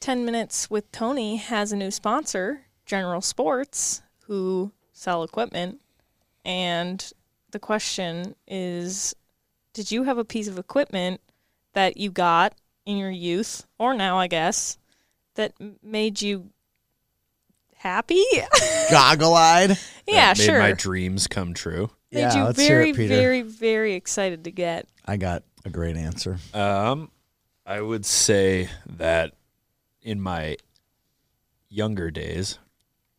10 Minutes with Tony has a new sponsor, General Sports, who sell equipment. And the question is Did you have a piece of equipment that you got in your youth, or now, I guess, that made you happy? Goggle eyed. yeah, made sure. my dreams come true. made Yeah, you let's hear very, it, Peter. very, very excited to get. I got a great answer. Um, I would say that in my younger days,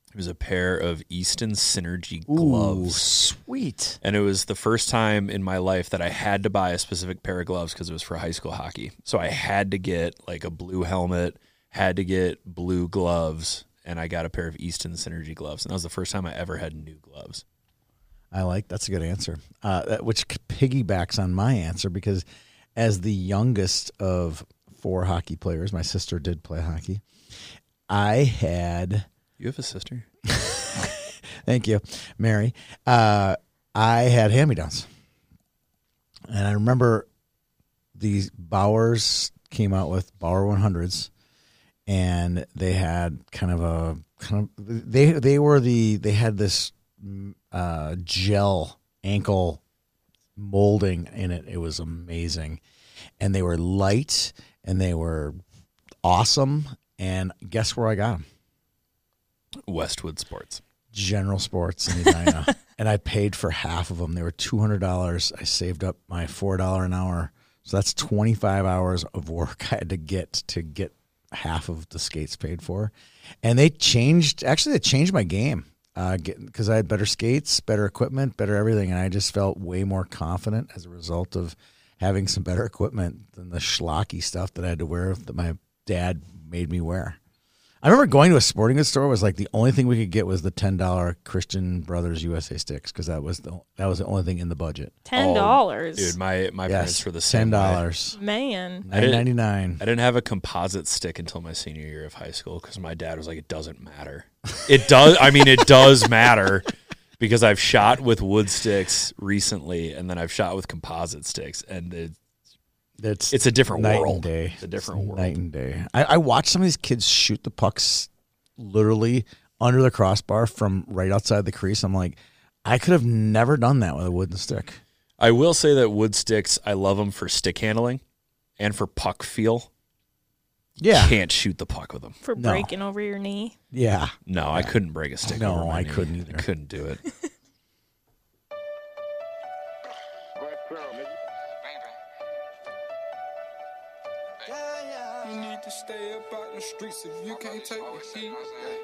it was a pair of Easton Synergy Ooh, gloves. sweet. And it was the first time in my life that I had to buy a specific pair of gloves because it was for high school hockey. So I had to get like a blue helmet, had to get blue gloves, and I got a pair of Easton Synergy gloves. And that was the first time I ever had new gloves. I like that's a good answer, uh, that- which piggybacks on my answer because as the youngest of four hockey players, my sister did play hockey. I had, You have a sister? thank you, Mary. Uh, I had hand me downs, and I remember these Bauers came out with Bauer 100s, and they had kind of a kind of they they were the they had this uh, gel ankle molding in it. It was amazing, and they were light and they were awesome. And guess where I got them? Westwood Sports. General Sports in Edina, and I paid for half of them. They were two hundred dollars. I saved up my four dollar an hour, so that's twenty five hours of work I had to get to get half of the skates paid for, and they changed. Actually, they changed my game uh, because I had better skates, better equipment, better everything, and I just felt way more confident as a result of having some better equipment than the schlocky stuff that I had to wear that my dad made me wear. I remember going to a sporting goods store was like the only thing we could get was the ten dollar Christian Brothers USA sticks because that was the that was the only thing in the budget. Ten oh, dollars. Dude, my, my parents Yes, were the ten same way. dollars, Man. I nine didn't- ninety nine. I didn't have a composite stick until my senior year of high school because my dad was like, "It doesn't matter." It does. I mean, it does matter because I've shot with wood sticks recently, and then I've shot with composite sticks, and it, It's it's a different night world. and day. It's a different world. Night and day. I, I watched some of these kids shoot the pucks literally under the crossbar from right outside the crease. I'm like, I could have never done that with a wooden stick. I will say that wood sticks, I love them for stick handling and for puck feel. Yeah, Can't shoot the puck with them. For No. breaking over your knee. yeah. No, I couldn't break a stick. No, over my I knee. couldn't either. I couldn't do it. You need to stay up out the streets if you can't take the heat.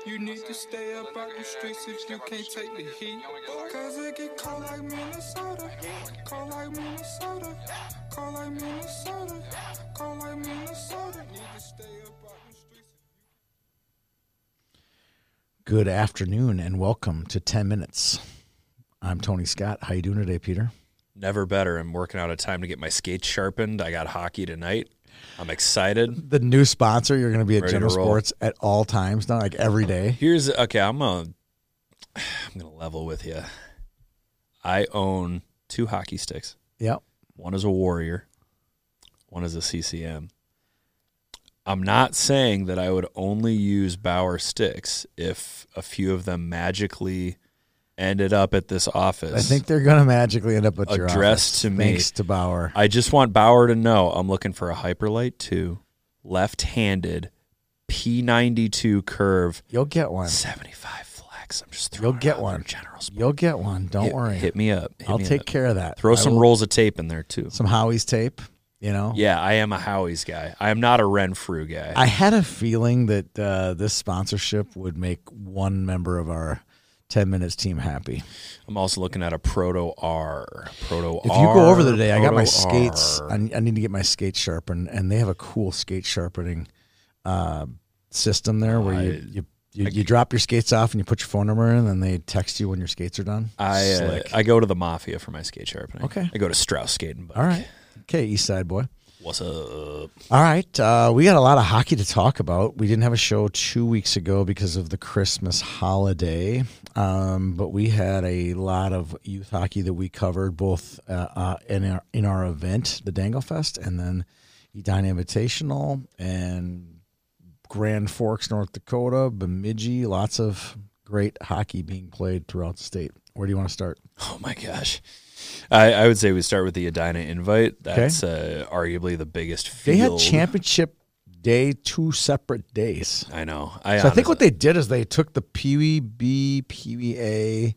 You need to stay up out the streets if you can't take the heat. Cause it get cold like Minnesota. Cold like Minnesota. Cold like Minnesota. Cold like Minnesota. Need to stay up out the streets. Good afternoon and welcome to Ten Minutes. I'm Tony Scott. How you doing today, Peter? Never better. I'm working out a time to get my skates sharpened. I got hockey tonight. I'm excited. The new sponsor. You're going to be at Ready General. Sports at all times now, like every day. Here's okay. I'm gonna I'm gonna level with you. I own two hockey sticks. Yep. One is a Warrior. One is a CCM. I'm not saying that I would only use Bauer sticks if a few of them magically ended up at this office. I think they're going to magically end up at your office. to me. Thanks to Bauer. I just want Bauer to know I'm looking for a Hyperlite 2 left-handed P92 curve You'll get one. 75 flex. I'm just throwing You'll get one. General Sport. You'll get one. Don't hit, worry. Hit me up. Hit I'll me take up. care of that. Throw I some will- rolls of tape in there too. Some Howie's tape. You know. Yeah, I am a Howie's guy. I am not a Renfrew guy. I had a feeling that uh, this sponsorship would make one member of our 10 minutes team happy. I'm also looking at a Proto R. Proto R. If you go over there today, I got my skates. I, need to get my skates sharpened, and they have a cool skate sharpening uh, system there where you, I- you, you, you drop your skates off and you put your phone number in, and then they text you when your skates are done. I uh, I go to the Mafia for my skate sharpening. Okay. I go to Strauss Skating Bike. All right. Okay, East Side boy. What's up? All right. Uh, we got a lot of hockey to talk about. We didn't have a show two weeks ago because of the Christmas holiday, um, but we had a lot of youth hockey that we covered both uh, uh, in, our, in our event, the Danglefest, and then Edina Invitational, and Grand Forks, North Dakota, Bemidji. Lots of great hockey being played throughout the state. Where do you want to start? Oh my gosh. I, I would say we start with the Edina Invite. That's uh, arguably the biggest field. They had championship day, two separate days. I know. I, So I think what they did is they took the Pee Wee B, Pee A,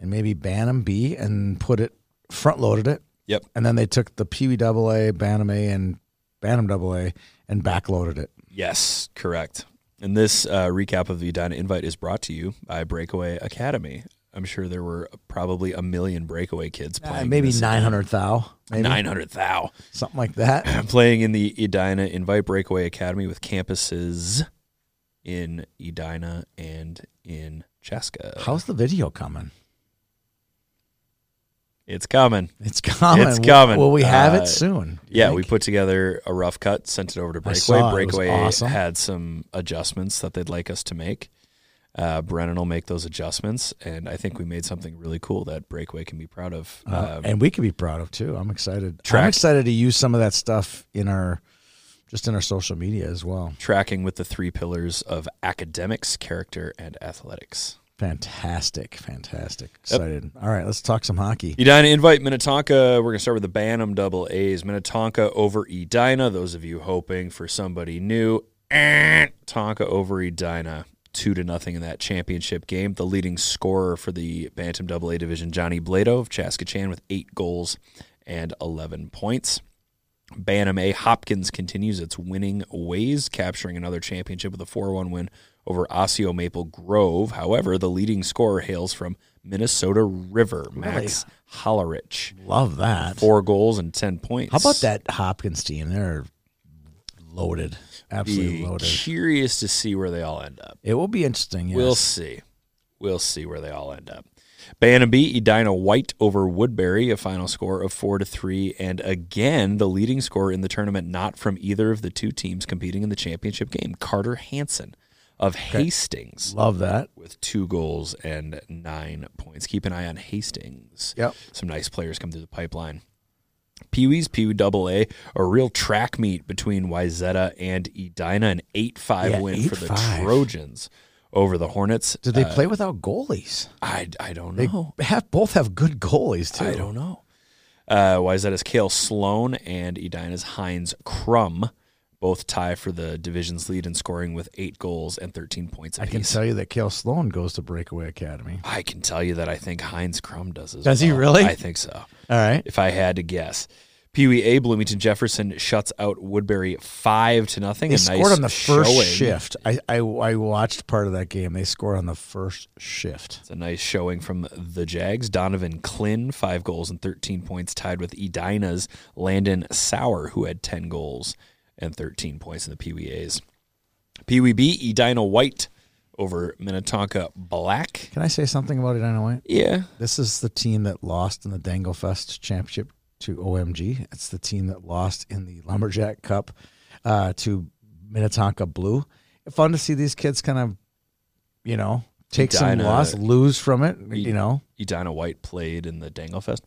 and maybe Bantam B and put it front loaded it, Yep. and then they took the Pee Wee Double A, Bantam A, and Bantam Double A and back loaded it. Yes, correct. And this uh, recap of the Edina Invite is brought to you by Breakaway Academy. I'm sure there were probably a million Breakaway kids Uh, playing. maybe nine hundred thou, maybe Nine hundred thou something like that. playing in the Edina Invite Breakaway Academy with campuses in Edina and in Chaska. How's the video coming? It's coming. It's coming. It's coming. Will we have Uh, it soon? Yeah, think? we put together a rough cut, sent it over to Breakaway. saw it. It was Breakaway awesome. had some adjustments that they'd like us to make. Uh, Brennan will make those adjustments, and I think we made something really cool that Breakaway can be proud of. Uh, Um, and we can be proud of too. I'm excited. I'm excited to use some of that stuff in our just in our social media as well. tracking with the three pillars of academics, character, and athletics. Fantastic, fantastic. Excited. All right, let's talk some hockey. Edina invite Minnetonka. We're going to start with the Bantam double A's. Minnetonka over Edina. Those of you hoping for somebody new, eh, Tonka over Edina. Two to nothing in that championship game. The leading scorer for the Bantam AA division, Johnny Blado of Chaska Chan, with eight goals and 11 points. Bantam A Hopkins continues its winning ways, capturing another championship with a 4 1 win over Osseo Maple Grove. However, the leading scorer hails from Minnesota River, Max Hollerich. Love that. Four goals and 10 points. How about that Hopkins team? They're loaded, absolutely Be loaded. curious to see where they all end up. It will be interesting. Yes. We'll see. We'll see where they all end up. Bantam B, Edina White over Woodbury, a final score of four to three, and again the leading scorer in the tournament, not from either of the two teams competing in the championship game, Carter Hansen of Hastings, Love that. with two goals and nine points. Keep an eye on Hastings. Yep. Some nice players come through the pipeline. Pee Wee's Pee Wee Double A, a real track meet between Wayzata and Edina, an 8 5 Yeah, win for the 8-5. Trojans over the Hornets. Did they Uh, play without goalies? I, I don't They know. have both have good goalies too. I don't know. Uh, Wayzata's Kale Sloan and Edina's Heinz Crum both tie for the division's lead in scoring with eight goals and 13 points apiece. I can tell you that Kale Sloan goes to Breakaway Academy. I can tell you that I think Heinz Crum does as Does he well. really? I think so. All right. If I had to guess. Pee Wee A Bloomington Jefferson shuts out Woodbury five to nothing. They a scored nice on the first showing. shift. I, I I watched part of that game. They scored on the first shift. It's a nice showing from the Jags. Donovan Klin, five goals and 13 points, tied with Edina's Landon Sauer, who had 10 goals and 13 points in the Pee Wee A's. Pee Wee B, Edina White over Minnetonka Black. Can I say something about Edina White? Yeah. This is the team that lost in the Danglefest Championship to OMG. It's the team that lost in the Lumberjack Cup uh, to Minnetonka Blue. Fun to see these kids kind of, you know, take some loss, lose from it. You know, Edina White played in the Danglefest.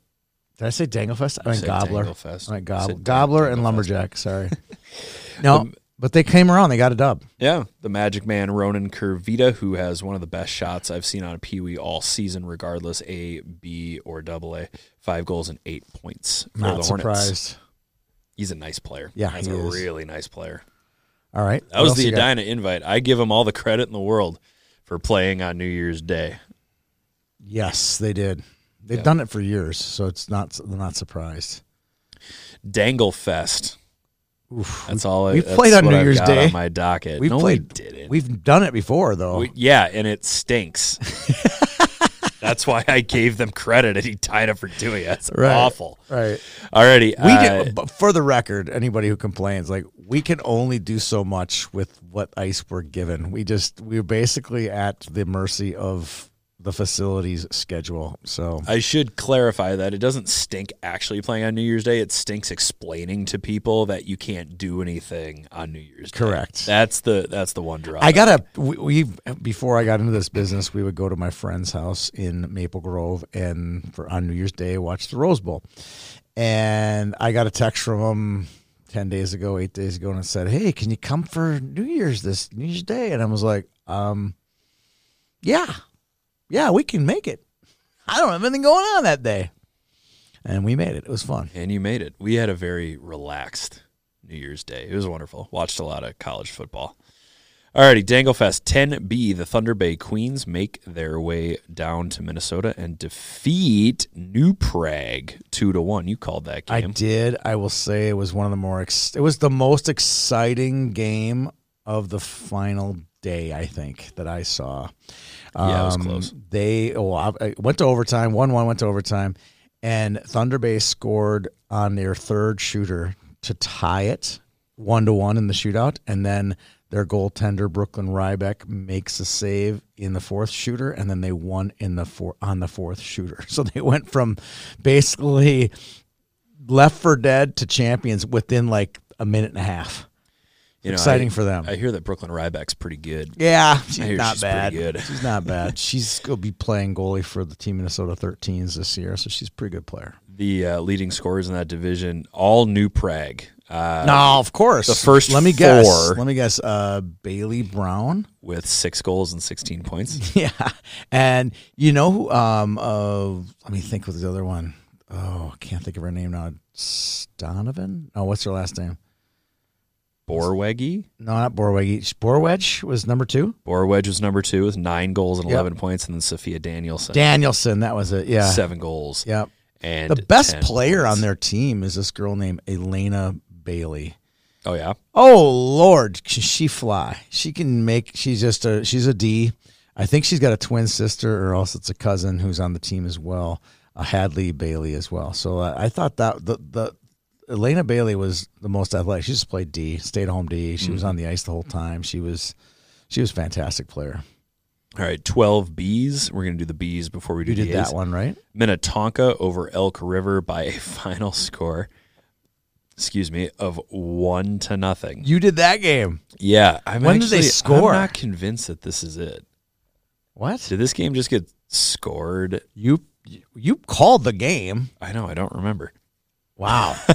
Did I say Danglefest? I You mean said Gobbler. Danglefest. I meant Gobbler, said Gobbler and Lumberjack. Sorry. no, um, but they came around. They got a dub. Yeah, the Magic Man Ronan Curvita, who has one of the best shots I've seen on a Pee Wee all season, regardless A, B, or Double A. Five goals and eight points for Not the Hornets. surprised. He's a nice player. Yeah, he's he a is. really nice player. All right. That What was the? Edina invite. I give him all the credit in the world for playing on New Year's Day. Yes, they did. They've Yeah. done it for years, so it's not they're not surprised. Danglefest. Oof. That's all. We've that's played on New I've Year's Day. On my docket. We've no, played. we didn't. We've done it before, though. We- yeah, and it stinks. That's why I gave them credit, and he tied up for doing it. That's Right. awful. right. Alrighty, We uh, for the record, anybody who complains, like we can only do so much with what ice we're given. We just we're basically at the mercy of the facility's schedule. So I should clarify that it doesn't stink actually playing on New Year's Day. It stinks explaining to people that you can't do anything on New Year's Day. Correct. That's the that's the one draw. I gotta. We, we before I got into this business, we would go to my friend's house in Maple Grove and for on New Year's Day watch the Rose Bowl. And I got a text from him. ten days ago, eight days ago, and said, "Hey, can you come for New Year's this New Year's Day?" And I was like, um, "Yeah, yeah, we can make it. I don't have anything going on that day." And we made it. It was fun. And you made it. We had a very relaxed New Year's Day. It was wonderful. Watched a lot of college football. Alrighty, Danglefest 10B. The Thunder Bay Queens make their way down to Minnesota and defeat New Prague two to one. You called that game. I did. I will say it was one of the more. Ex- it was the most exciting game of the final day. I think that I saw. Yeah, it was Um, close. They oh, I went to overtime. One one went to overtime, and Thunder Bay scored on their third shooter to tie it one to one in the shootout, and then their goaltender Brooklyn Rybeck makes a save in the fourth shooter, and then they won in the four on the fourth shooter. So they went from basically left for dead to champions within like a minute and a half. You know, exciting I- for them. I hear that Brooklyn Ryback's pretty good. Yeah, she's not she's bad. good. She's not bad. She's going to be playing goalie for the Team Minnesota 13s this year, so she's a pretty good player. The uh, leading scorers in that division, all New Prague. Uh, no, of course. the first let me guess. Let me guess. Uh, Bailey Brown. with six goals and 16 points. Yeah, and you know who? Um, uh, let me think of the other one. Oh, I can't think of her name now. Donovan. Oh, what's her last name? Borwegi. No, not Borweg. Borwedge was number two. Borwedge was number two with nine goals and Yep. 11 points. And then Sophia Danielson, Danielson. That was it. Yeah. seven goals. Yep. And The best player points. on their team is this girl named Elena Bailey. Oh, yeah. Oh Lord, can she fly? She can make. She's just a. She's a D. I think she's got a twin sister, or else it's a cousin who's on the team as well, a Hadley Bailey as well. So uh, I thought that the the Elena Bailey was the most athletic. She just played D, stayed home D. She was Mm-hmm. on the ice the whole time. She was she was a fantastic player. All right, 12 Bs. We're going to do the Bs before we do You did A's. that one right. Minnetonka over Elk River by a final score, excuse me, of one to nothing. You did that game. Yeah. I'm When did they score? I'm not convinced that this is it. What Did this game just get scored? you you called the game? I know. I don't remember. Wow.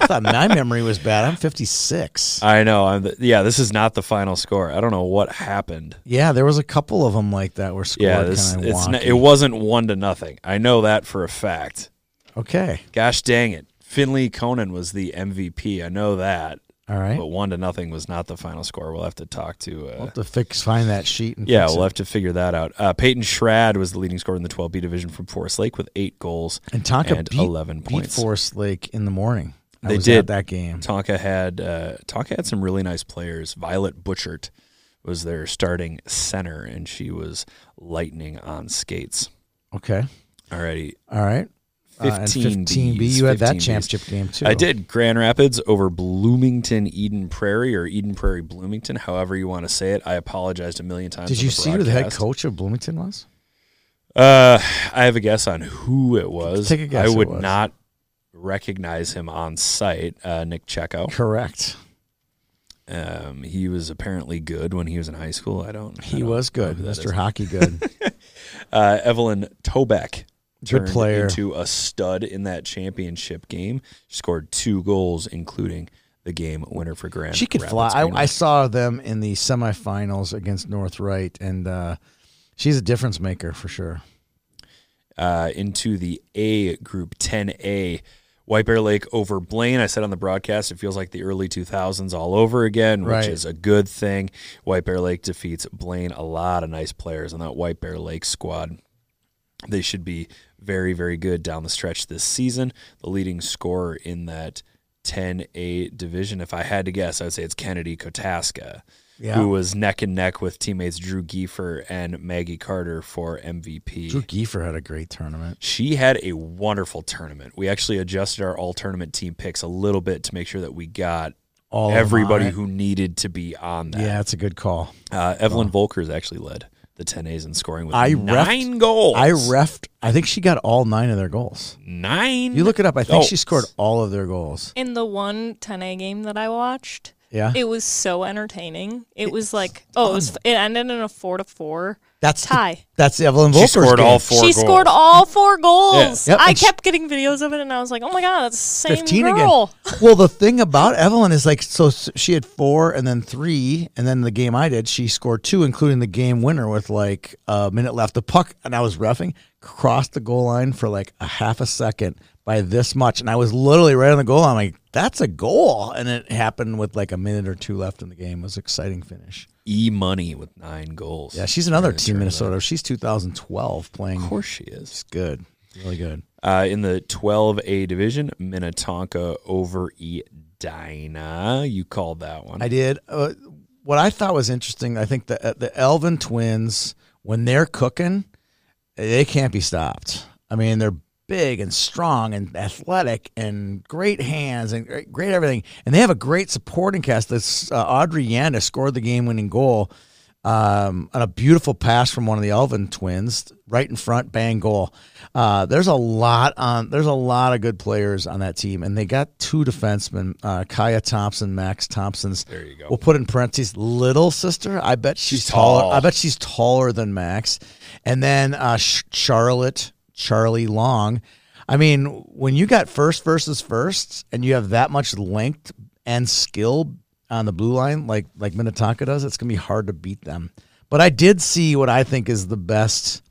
I thought my memory was bad. I'm 56. I know. I'm the, yeah, this is not the final score. I don't know what happened. Yeah, there was a couple of them like that were scored Yeah, this kind of it's it wasn't one to nothing. I know that for a fact. okay. Gosh dang it. Finley Conan was the MVP. I know that. All right. But one to nothing was not the final score. We'll have to talk to. Uh, We'll have to fix find that sheet and yeah, we'll it. have to figure that out. Uh, Peyton Schrad was the leading scorer in the 12B division from Forest Lake with eight goals and Tonka and beat, 11 beat points. Forest Lake in the morning. I They was did. at that game. Tonka had uh, Tonka had some really nice players. Violet Butchert was their starting center, and she was lightning on skates. Okay. Alrighty, All right. Uh, 15 15B. You had that 15 championship game too. I did Grand Rapids over Bloomington Eden Prairie or Eden Prairie Bloomington, however you want to say it. I apologized a million times. Did on you the see who the head broadcast. coach of Bloomington was? Uh, I have a guess on who it was. Take a guess I who would it was. not recognize him on sight. Uh, Nick Checco. Correct. Um, he was apparently good when he was in high school. I don't. I He don't was know good, who that Mr. Hockey good. Uh, Evelyn Tobeck. Turned into a stud in that championship game. She Scored two goals, including the game winner for Grand. she could Rapids fly. I, I saw them in the semifinals against North Wright, and uh, she's a difference maker for sure. uh, into the A group, 10A. White Bear Lake over Blaine. I said on the broadcast, it feels like the early 2000s all over again, which Right. is a good thing. White Bear Lake defeats Blaine. A lot of nice players on that White Bear Lake squad. They should be very, very good down the stretch this season. The leading scorer in that 10A division, if I had to guess, I would say it's Kennedy Kotaska, Yeah. who was neck and neck with teammates Drew Giefer and Maggie Carter for MVP. Drew Giefer had a great tournament. She had a wonderful tournament. We actually adjusted our all tournament team picks a little bit to make sure that we got All everybody who needed to be on that. Yeah, it's a good call. Uh, Evelyn Volkers actually led the 10As in scoring with I nine goals. I refed. I think she got all nine of their goals. nine. You look it up. I think she scored all of their goals. In the one 10A game that I watched, Yeah. It was so entertaining. It was like, oh, it was. It ended in a four to four That's the- tie. that's Evelyn She scored game. all four she goals. scored all four goals. Yep, I and she- kept getting videos of it, and I was like, "Oh my god, that's the same 15 girl." again. Well, the thing about Evelyn is like, so she had four and then three, and then the game I did, she scored two, including the game winner with like a minute left. The puck, and I was roughing, crossed the goal line for like a half a second by this much, and I was literally right on the goal line. I'm like, that's a goal, and it happened with like a minute or two left in the game. It was an exciting finish. E Money with nine goals. Yeah, she's another team. Minnesota. She's 2012 playing. Of course she is. It's good, really good. Uh, in the 12A division, Minnetonka over Edina. You called that one. I did. Uh, what I thought was interesting, I think the the Elvin twins, when they're cooking, they can't be stopped. I mean, they're big and strong and athletic and great hands and great, great everything. And they have a great supporting cast. This uh, Audrey Yanda scored the game winning goal um, on a beautiful pass from one of the Elvin twins, right in front, bang goal. Uh, there's a lot on. There's a lot of good players on that team, and they got two defensemen, uh, Kaya Thompson, Max Thompson's. There you go. We'll put in parentheses, little sister. I bet she's, She's taller. tall. I bet she's taller than Max. And then uh, Charlotte, Charlie Long. I mean, when you got first versus first, and you have that much length and skill on the blue line, like like Minnetonka does, it's gonna be hard to beat them. But I did see what I think is the best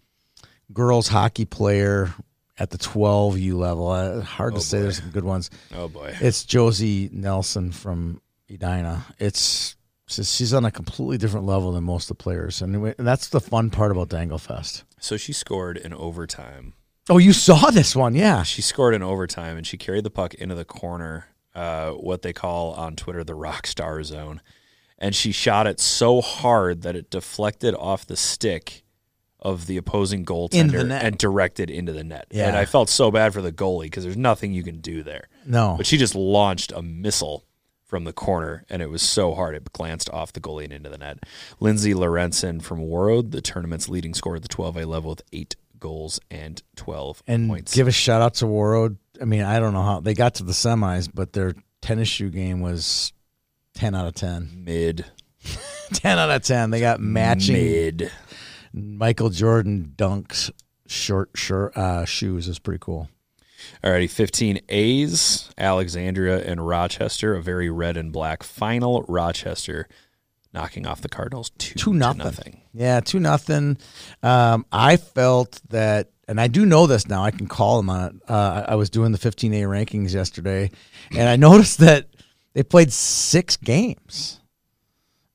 girls hockey player at the 12U level. Uh, hard Oh, to say. There's some good ones. oh boy. It's Josie Nelson from Edina. It's she's- she's on a completely different level than most of the players, and that's the fun part about Danglefest. So she scored in overtime. Oh, you saw this one, yeah? She scored in overtime and she carried the puck into the corner, uh, what they call on Twitter the rock star zone. And she shot it so hard that it deflected off the stick of the opposing goaltender the and directed into the net. Yeah. And I felt so bad for the goalie because there's nothing you can do there. No, But she just launched a missile from the corner, and it was so hard it glanced off the goalie and into the net. Lindsay Lorenzen from Warroad, the tournament's leading scorer at the 12A level with eight goals and 12 and points. give a shout out to Warroad. I mean, I don't know how they got to the semis, but their tennis shoe game was ten out of ten. mid, Ten out of ten. They got matching mid. Michael Jordan dunks short shirt uh, shoes. Is pretty cool. Alrighty, 15 A's, Alexandria and Rochester, a very red and black final. Rochester knocking off the Cardinals 2 two to nothing. nothing. Yeah, two nothing. Um, I felt that, and I do know this now. I can call them on it. Uh, I I was doing the 15A rankings yesterday, and I noticed that they played six games.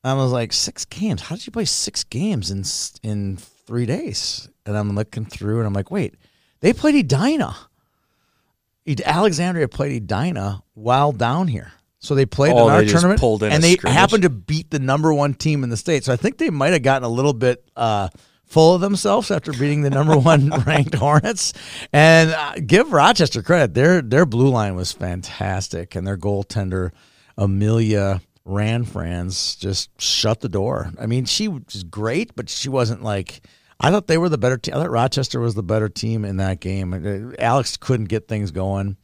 I was like, six games? How did you play six games in in three days? And I'm looking through, and I'm like, wait, they played Edina. Alexandria played Edina while down here. So they played Oh, in our they tournament, and they scrimmage? happened to beat the number one team in the state. So I think they might have gotten a little bit uh, full of themselves after beating the number one ranked Hornets. And uh, give Rochester credit; their their blue line was fantastic, and their goaltender Amelia Ranfranz just shut the door. I mean, she was great, but she wasn't like. I thought they were the better team. I thought Rochester was the better team in that game. Uh, Alex couldn't get things going.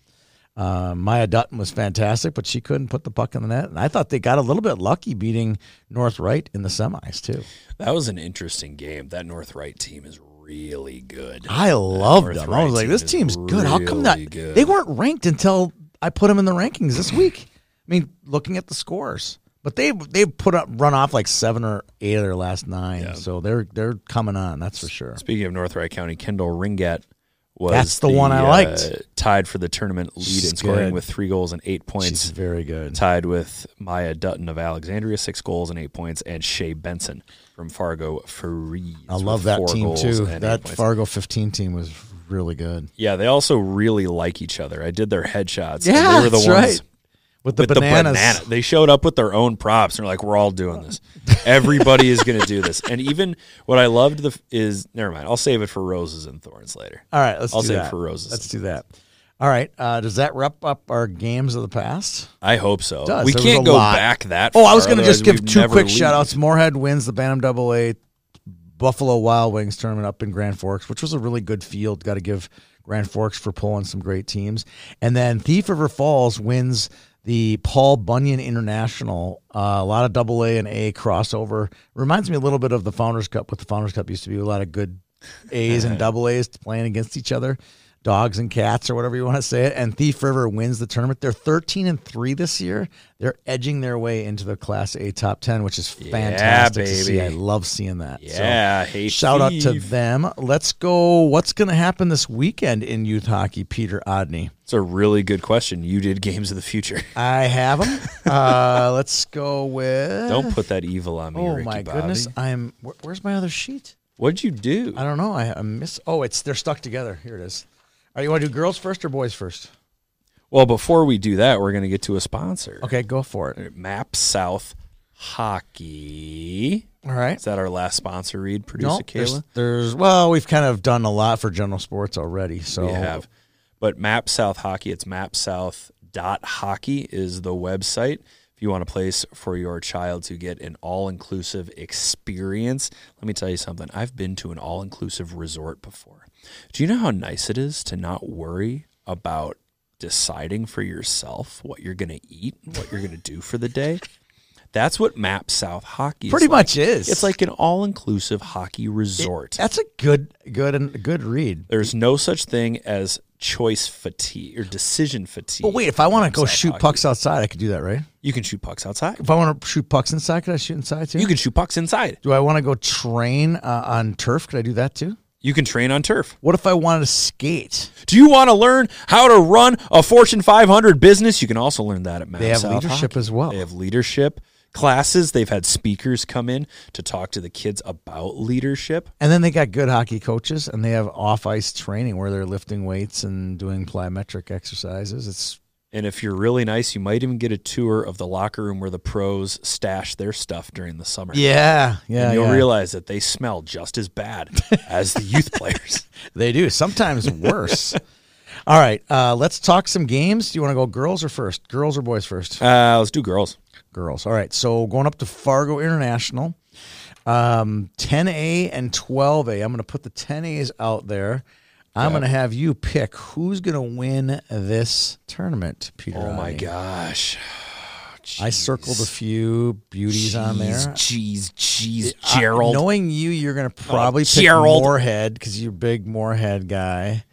Uh, Maya Dutton was fantastic, but she couldn't put the puck in the net. And I thought they got a little bit lucky beating North Wright in the semis too. That was an interesting game. That North Wright team is really good. I loved them. I was like, this is team's good. How come really good. They weren't ranked until I put them in the rankings this week. I mean, looking at the scores, but they they put up run off like seven or eight of their last nine. Yeah. So they're they're coming on. That's for sure. Speaking of North Wright County, Kendall Ringat was That's the one I uh, liked. tied for the tournament lead She's in scoring good. with three goals and eight points. She's very good. Tied with Maya Dutton of Alexandria, six goals and eight points, and Shay Benson from Fargo Freeze. I love that team too. That. Fargo 15 team was really good. Yeah, they also really like each other. I did their headshots. Yeah, they were the that's ones right. With the with bananas. the banana. They showed up with their own props. and They're like, "We're all doing this. Everybody is going to do this." And even what I loved the is never mind. I'll save it for roses and thorns later. All right, let's I'll save it for roses. Let's do that. All right. Uh, does that wrap up our games of the past? I hope so. does. We There can't go lot. back that. Oh, far, I was going to just give two quick leave. shout outs. Moorhead wins the Bantam Double A Buffalo Wild Wings tournament up in Grand Forks, which was a really good field. Got to give Grand Forks for pulling some great teams. And then Thief River Falls wins the Paul Bunyan International. Uh, a lot of double A and A crossover. Reminds me a little bit of the Founders Cup. What the Founders Cup used to be a lot of good A's and double A's playing against each other, dogs and cats or whatever you want to say it. And Thief River wins the tournament. They're 13 and three this year. They're edging their way into the Class A top 10, which is fantastic to see. I love seeing that. So, Yeah, hey, shout out to them. Let's go. What's going to happen this weekend in youth hockey, Peter Odney? It's a really good question. You did games of the future. I have them. uh, let's go with. Don't put that evil on me, Oh Ricky my Bobby. goodness! I'm. Where, where's my other sheet? What'd you do? I don't know. I, I miss. Oh, it's they're stuck together. Here it is. Right, you want to do girls first or boys first? Well, before we do that, we're going to get to a sponsor. Okay, go for it. Map South Hockey. All right. Is that our last sponsor read, producer No, there's, Kayla? there's well, we've kind of done a lot for general sports already. So We have. But Map South Hockey, it's mapsouth.hockey is the website. If you want a place for your child to get an all inclusive experience, let me tell you something. I've been to an all inclusive resort before. Do you know how nice it is to not worry about deciding for yourself what you're going to eat and what you're going to do for the day? That's what Map South Hockey pretty is like. much is. It's like an all inclusive hockey resort. that's a good, good and good read. There's no such thing as choice fatigue or decision fatigue. But wait, if I want to go shoot hockey. pucks outside, I could do that, right? you can shoot pucks outside. If I want to shoot pucks inside, could I shoot inside too? You can shoot pucks inside. do I want to go train uh, on turf? Could I do that too? You can train on turf. What if I wanted to skate? Do you want to learn how to run a Fortune 500 business? You can also learn that at Mount They have South leadership Hockey. as well. They have leadership classes. They've had speakers come in to talk to the kids about leadership. And then they got good hockey coaches, and they have off ice training where they're lifting weights and doing plyometric exercises. It's And if you're really nice, you might even get a tour of the locker room where the pros stash their stuff during the summer. yeah, yeah. and you'll yeah. realize that they smell just as bad as the youth players. they do sometimes worse. All right, uh, let's talk some games. Do you want to go girls or first? Girls or boys first? Uh, let's do girls. girls. All right. So going up to Fargo International, um, 10A and 12A. I'm going to put the 10As out there. I'm going to have you pick who's going to win this tournament, Peter. Oh my gosh. I circled a few beauties on there. Jeez, jeez, Uh, Gerald. knowing you, you're going to probably pick Gerald. Moorhead because you're a big Moorhead guy.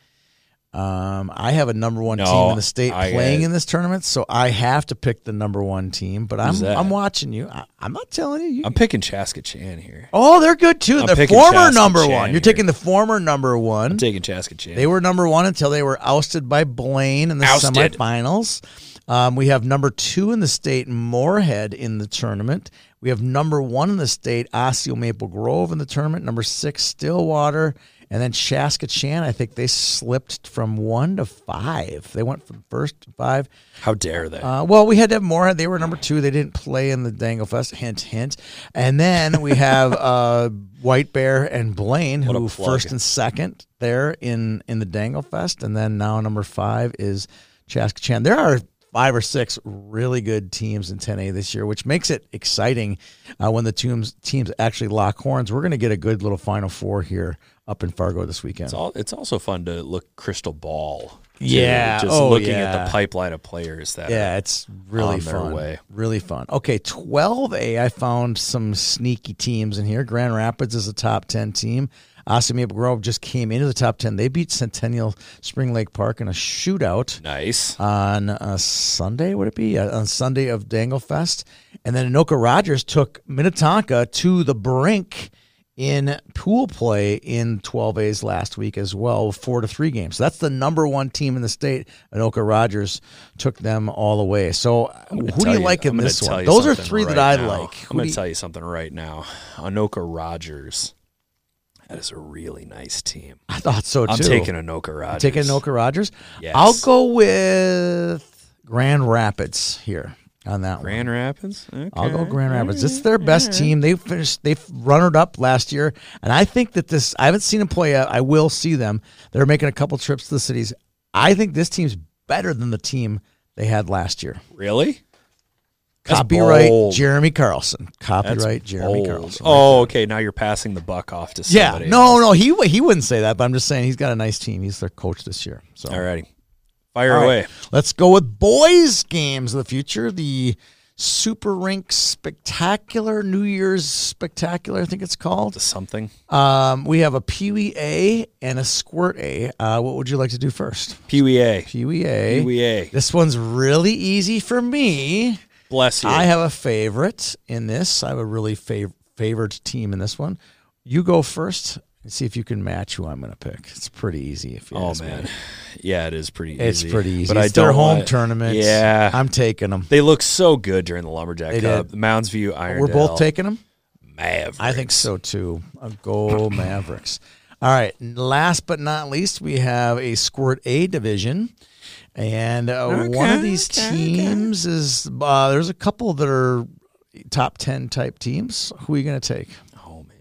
Um, I have a number one No, team in the state I- playing in this tournament, so I have to pick the number one team. But I'm that? I'm watching you. I, I'm not telling you. you I'm picking Chaska Chan here. Oh, they're good too. I'm the former Chaska number Chan one. You're taking the former number one. I'm taking Chaska Chan. They were number one until they were ousted by Blaine in the Ousted. semifinals. Um, we have number two in the state, Moorhead, in the tournament. We have number one in the state, Osseo Maple Grove in the tournament. Number six, Stillwater. And then Chaska Chan, I think they slipped from one to five. They went from first to five. How dare they? Uh, well, we had to have more. They were number two. They didn't play in the Danglefest. Hint, hint. And then we have uh, White Bear and Blaine, What who first and second there in in the Danglefest. And then now number five is Chaska Chan. There are five or six really good teams in 10A this year, which makes it exciting uh, when the teams teams actually lock horns. We're going to get a good little Final Four here up in Fargo this weekend. it's, all, it's also fun to look crystal ball. Yeah. Just Oh, looking yeah. at the pipeline of players that Yeah, it's really fun. way. Really fun. Okay, 12A, I found some sneaky teams in here. Grand Rapids is a top 10 team. Osseo Maple Grove just came into the top 10. They beat Centennial Spring Lake Park in a shootout nice. on uh, Sunday, would it be? On Sunday of Danglefest. And then Anoka Rogers took Minnetonka to the brink in pool play in 12A's last week as well, four to three games. So that's the number one team in the state. Anoka Rogers took them all away. So who do Tell you like I'm in this one? Those are three that I now. like. Who I'm going to tell you something right now. Anoka Rogers. That is a really nice team. I thought so too. I'm taking Anoka Rogers. Taking Anoka Rogers. Yes. I'll go with Grand Rapids here on that one. Grand Rapids. Okay. I'll go Grand Rapids. It's their best team. They finished. They've runnered up last year, and I think that this. I haven't seen them play yet. I will see them. They're making a couple trips to the cities. I think this team's better than the team they had last year. Really? That's Copyright. Jeremy Carlson. That's Copyright Jeremy bold. Carlson. Oh, okay. Now you're passing the buck off to somebody. yeah. somebody. No, else. no, he he wouldn't say that, but I'm just saying he's got a nice team. He's their coach this year. So Alrighty. Fire All right, away. Let's go with boys' games of the future. The Super Rink Spectacular, New Year's Spectacular, I think it's called. To something. Um, we have a Pee A and a Squirt A. Uh, what would you like to do first? Pee Wee A. Pee Wee A. Pee Wee A. This one's really easy for me. Bless you. I have a favorite in this. I have a really fav- favored team in this one. You go first and see if you can match who I'm going to pick. It's pretty easy. If you oh ask me. man. Yeah, it is pretty It's easy. pretty easy. But it's I don't their home want- tournament. Yeah. I'm taking them. they look so good during the Lumberjack They Cup. did. Mounds View, Iron. We're both taking them. Mavericks. I think so too. A go Mavericks. All right. Last but not least, we have a Squirt A division, and uh, one of these teams is uh, there's a couple that are top ten type teams. Who are you going to take? Oh man.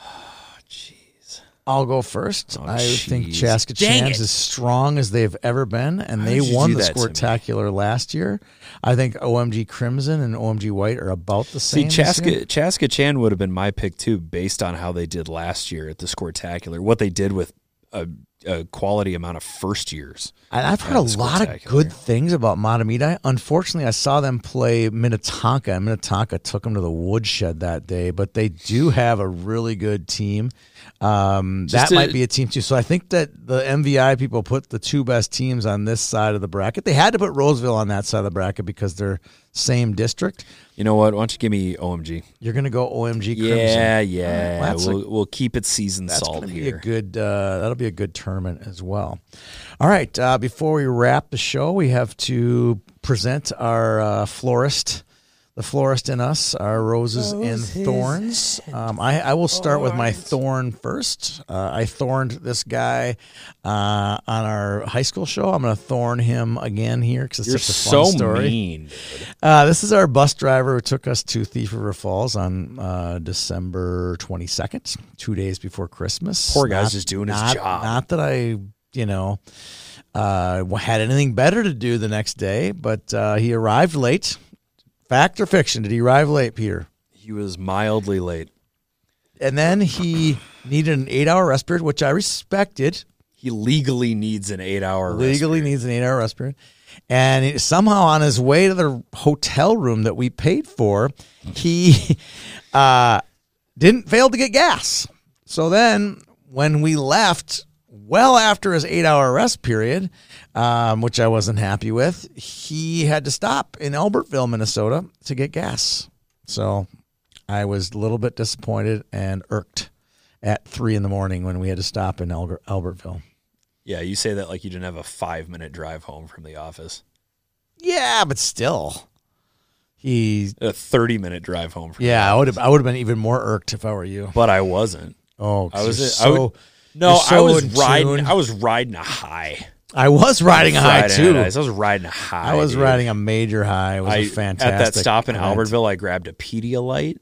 Jeez. I'll go first. Oh, I think. Chaska Dang Chan's it. as strong as they've ever been, and Why they won the that? Squirtacular last year. I think OMG Crimson and OMG White are about the same. See. Chaska, Chaska Chan would have been my pick too, based on how they did last year at the Squirtacular. What they did with a, a quality amount of first years. And I've heard a lot of good things about Mahtomedi. Unfortunately, I saw them play Minnetonka, and Minnetonka took them to the woodshed that day. But they do have a really good team. Um, that to- might be a team too. So I think that the MVI people put the two best teams on this side of the bracket. They had to put Roseville on that side of the bracket because they're same district. You know what? Why don't you give me OMG? You're going to go OMG Crimson. Yeah, yeah. Well, we'll, we'll keep it seasoned That's salt to be here. a good. Uh, that'll be a good tournament as well. All right. Uh, before we wrap the show, we have to present our uh, florist, the florist in us, are roses, and thorns. Um, I, I will start with my thorn first. Uh, I thorned this guy uh, on our high school show. I'm going to thorn him again here because it's You're such a fun so story. mean. Uh, this is our bus driver who took us to Thief River Falls on uh, December 22nd, two days before Christmas. Poor guy's just doing his not, job. Not that I, you know, uh, had anything better to do the next day, but uh, he arrived late. Fact or fiction? Did he arrive late, Peter? He was mildly late. And then he needed an eight-hour rest period, which I respected. He legally needs an eight-hour. rest legally needs an eight hour rest period. And somehow on his way to the hotel room that we paid for, he uh, didn't fail to get gas. So then when we left, well after his eight hour rest period, um, which I wasn't happy with, he had to stop in Albertville, Minnesota to get gas. So I was a little bit disappointed and irked at three in the morning when we had to stop in Alber- Albertville. Yeah, you say that like you didn't have a five-minute drive home from the office. Yeah, but still, he. A thirty-minute drive home from. Yeah, I would have. I would have been even more irked if I were you. but I wasn't. Oh, I was. you're I so. would- no, so I was riding. tune. I was riding a high. I was riding a high too. I was riding a high. I was dude. riding a major high. It was I, a fantastic. At that stop in event. Albertville, I grabbed a Pedialyte.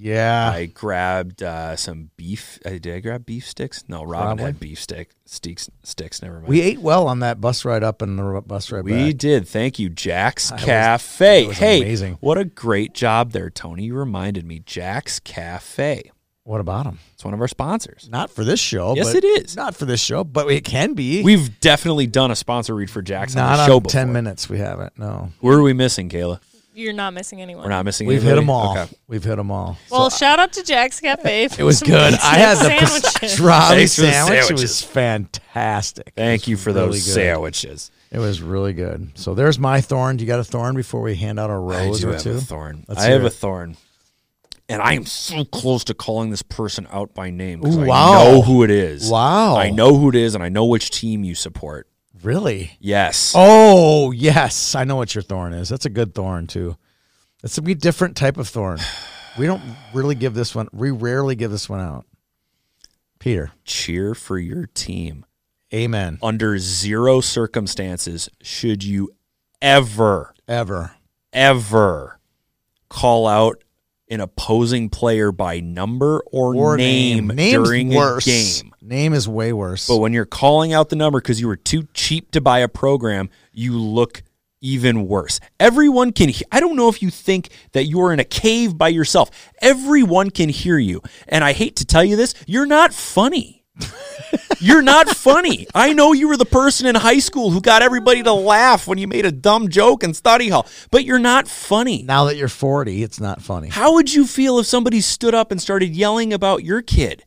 Yeah, I grabbed uh, some beef. Uh, did I grab beef sticks? No, Robin Probably. had beef stick sticks. Sticks. Never mind. we ate well on that bus ride up and the bus ride We back. did. Thank you, Jack's was- Cafe. was hey, amazing. what a great job there, Tony. You reminded me. Jack's Cafe. What about them? It's one of our sponsors. Not for this show. Yes, but it is. Not for this show, but it can be. We've definitely done a sponsor read for Jack's on not the on show before. ten minutes. We haven't. No, Who are we missing, Kayla? You're not missing anyone. We're not missing. we've hit them all. Okay. We've hit them all. Well, uh, shout out to Jack's Cafe. For It was some good. I had the sandwiches. pastrami Thanks for sandwich. It was fantastic. Thank It you for really those good. sandwiches. It was really good. So there's my thorn. Do you got a thorn before we hand out a I rose do or have two? a thorn. Let's I hear have a thorn. And I am so close to calling this person out by name because Ooh, I wow. know who it is. Wow. I know who it is and I know which team you support. Really? Yes. Oh, yes. I know what your thorn is. That's a good thorn, too. That's a different type of thorn. We don't really give this one, we rarely give this one out. Peter, Cheer for your team. amen. Under zero circumstances should you ever, Ever. ever call out an opposing player by number or, Or name, Name's during worse. a game. Name is way worse. But when you're calling out the number because you were too cheap to buy a program, you look even worse. Everyone can. He- I don't know if you think that you're in a cave by yourself. Everyone can hear you, and I hate to tell you this, you're not funny. You're not funny. I know you were the person in high school who got everybody to laugh when you made a dumb joke in study hall, but you're not funny. Now that you're 40, it's not funny. How would you feel if somebody stood up and started yelling about your kid?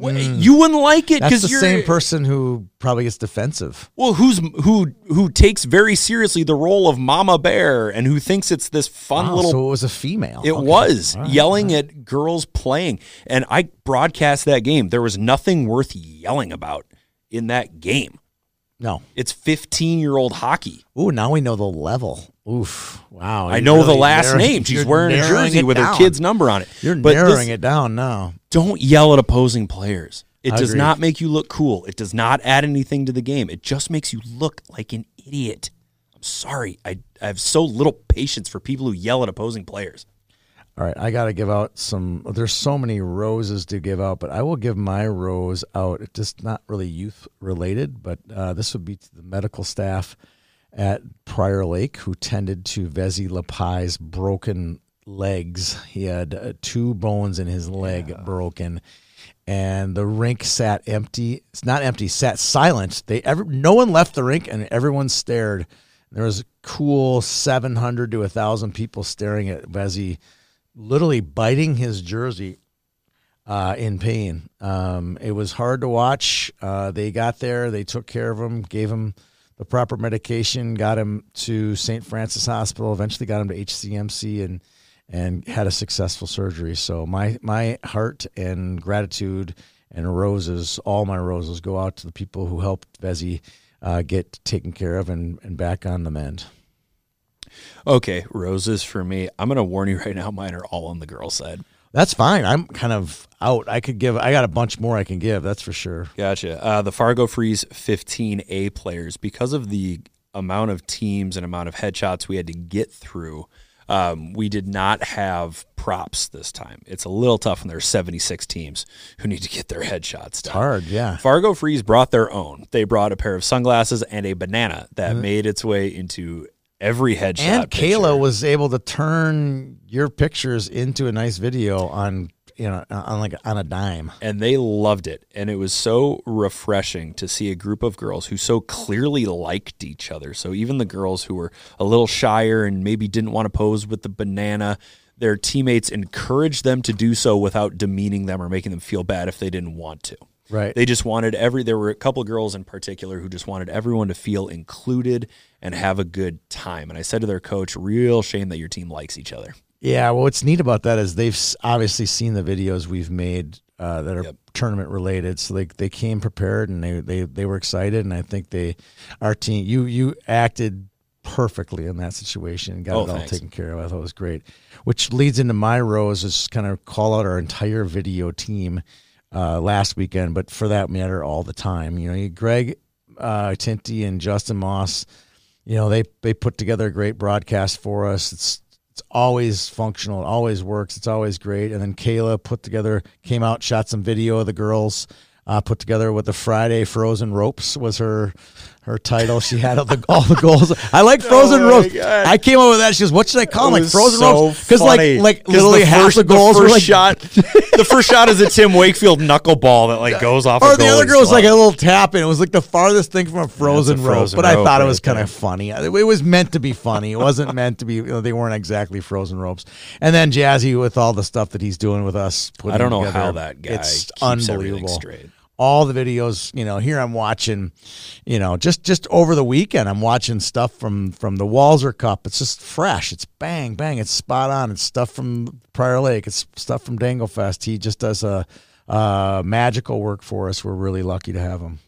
Wh- You wouldn't like it Mm. Because the you're same person who probably gets defensive. Well, who's who who takes very seriously the role of Mama Bear and who thinks it's this fun Wow, little so it was a female. It Okay. was right, yelling at girls playing. And I broadcast that game. There was nothing worth yelling about in that game. No. It's 15 year old hockey. Ooh, now we know the level. Oof. Wow. I know the last narrowing- name. She's wearing a jersey it with her kid's number on it. You're But narrowing this- it down now. Don't yell at opposing players. It does Agreed. not make you look cool. It does not add anything to the game. It just makes you look like an idiot. I'm sorry. I, I have so little patience for people who yell at opposing players. All right, I got to give out some. There's so many roses to give out, but I will give my rose out. It's just not really youth related, but uh, this would be to the medical staff at Prior Lake who tended to Vezi Lapai's broken legs. He had uh, two bones in his leg broken, and the rink sat empty. It's not empty, sat silent. They ever no one left the rink, and everyone stared. There was a cool 700 to 1,000 people staring at Vezi literally biting his jersey uh, in pain. Um, it was hard to watch. Uh, they got there, they took care of him, gave him the proper medication, got him to St. Francis Hospital, eventually got him to HCMC, and and had a successful surgery. So my my heart and gratitude and roses, all my roses, go out to the people who helped Vezi uh, get taken care of and, and back on the mend. Okay, roses for me. I'm going to warn you right now, mine are all on the girl side. That's fine. I'm kind of out. I could give. I got a bunch more I can give. That's for sure. Gotcha. Uh, the Fargo Freeze 15A players, because of the amount of teams and amount of headshots we had to get through, um, we did not have props this time. It's a little tough when there are 76 teams who need to get their headshots done. Hard, yeah. Fargo Freeze brought their own. They brought a pair of sunglasses and a banana that Mm-hmm. made its way into every headshot. And picture. Kayla was able to turn your pictures into a nice video on you know on like on a dime. and they loved it and it was so refreshing to see a group of girls who so clearly liked each other so even the girls who were a little shyer and maybe didn't want to pose with the banana their teammates encouraged them to do so without demeaning them or making them feel bad if they didn't want to Right. they just wanted every there were a couple girls in particular who just wanted everyone to feel included and have a good time and i said to their coach real shame that your team likes each other Yeah, well, what's neat about that is they've obviously seen the videos we've made uh, that are Yep. tournament related, so they they came prepared and they, they they were excited, and I think they our team you you acted perfectly in that situation, and got Oh, it all thanks. taken care of. I thought it was great, which leads into my rose is kind of call out our entire video team uh, last weekend, but for that matter, all the time. You know, Greg uh, Tinty and Justin Moss you know they they put together a great broadcast for us. It's it's always functional. It always works. It's always great. And then kayla put together came out shot some video of the girls uh, put together with the friday frozen ropes was her her title she had all the, all the goals i like oh frozen Oh my ropes i came up with that she goes what should i call them It like frozen so ropes because like like literally the half first- the goals the were like shot the first shot is a Tim Wakefield knuckleball that like goes off. or a the other girl was like a little tap in. It was like the farthest thing from a frozen, rope. frozen But I thought it was kind of funny. It was meant to be funny. It wasn't meant to be. You know, they weren't exactly frozen ropes. And then Jazzy with all the stuff that he's doing with us. Putting I don't know together, how that guy It's unbelievable. straight. All the videos, you know, here I'm watching, you know, just just over the weekend, I'm watching stuff from from the Walzer Cup. It's just fresh. It's bang bang. It's spot on. It's stuff from Prior Lake. It's stuff from Danglefest. He just does a. Uh, magical work for us. We're really lucky to have him.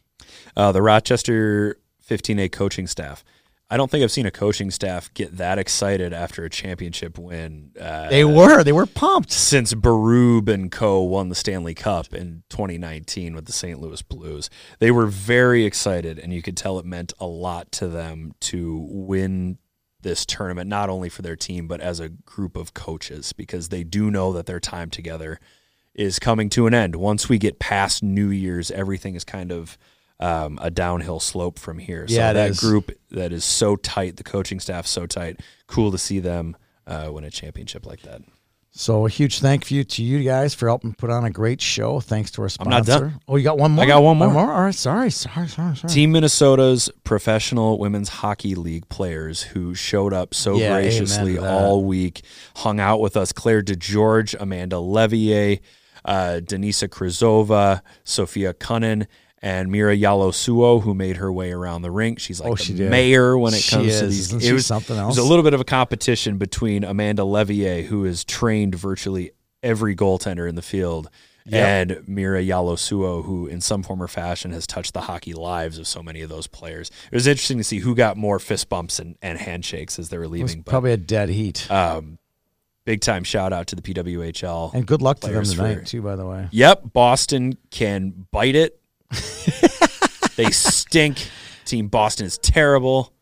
Uh, the Rochester 15A coaching staff. I don't think I've seen a coaching staff get that excited after a championship win. Uh, They were. They were pumped. since Berube and Co. won the Stanley Cup in 2019 with the St. Louis Blues. They were very excited, and you could tell it meant a lot to them to win this tournament, not only for their team, but as a group of coaches, because they do know that their time together is coming to an end. Once we get past New Year's, everything is kind of um, a downhill slope from here. So Yeah, that is. group that is so tight, the coaching staff so tight, cool to see them uh, win a championship like that. So a huge thank you to you guys for helping put on a great show. Thanks to our sponsor. I'm not done. Oh, you got one more? I got one more. More. All right. Sorry. Sorry. Sorry. Sorry. Team Minnesota's professional women's hockey league players who showed up so Yeah, graciously all week, hung out with us. Clair DeGeorge, Amanda Leveille, uh, Denisa Krizova, Sophia Kunin, and Mira Jalosuo, who made her way around the rink. She's like Oh, the she mayor when it She comes to these. Isn't it was something else. It was a little bit of a competition between Amanda Leveille, who has trained virtually every goaltender in the field, Yep. and Mira Jalosuo, who in some form or fashion has touched the hockey lives of so many of those players. It was interesting to see who got more fist bumps and, and handshakes as they were It was leaving. But probably a dead heat. um, big time shout out to the PWHL. and good luck to them tonight, for- too, by the way. Yep, Boston can bite it. they stink. Team Boston is terrible.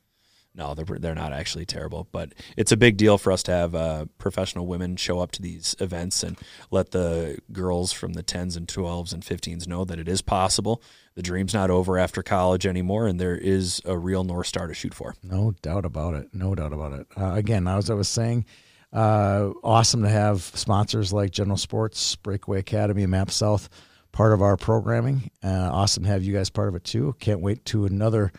No, they're they're not actually terrible, but it's a big deal for us to have uh, professional women show up to these events and let the girls from the tens and twelves and fifteens know that it is possible. The dream's not over after college anymore, and there is a real north star to shoot for. No doubt about it. No doubt about it. Uh, again, as I was saying, uh, awesome to have sponsors like General Sports, Breakaway Academy, Map South part of our programming. Uh, awesome to have you guys part of it too. Can't wait to another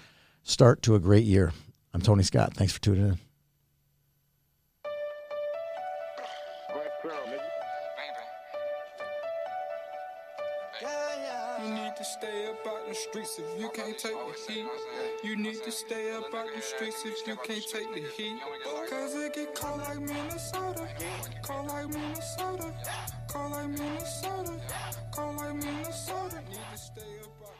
start to a great year. I'm Tony Scott. Thanks for tuning in. need to stay up out the streets if you can't take the heat. Cause it get cold like Minnesota. Cold like Minnesota. Cold like Minnesota. Cold like Minnesota. Need to stay up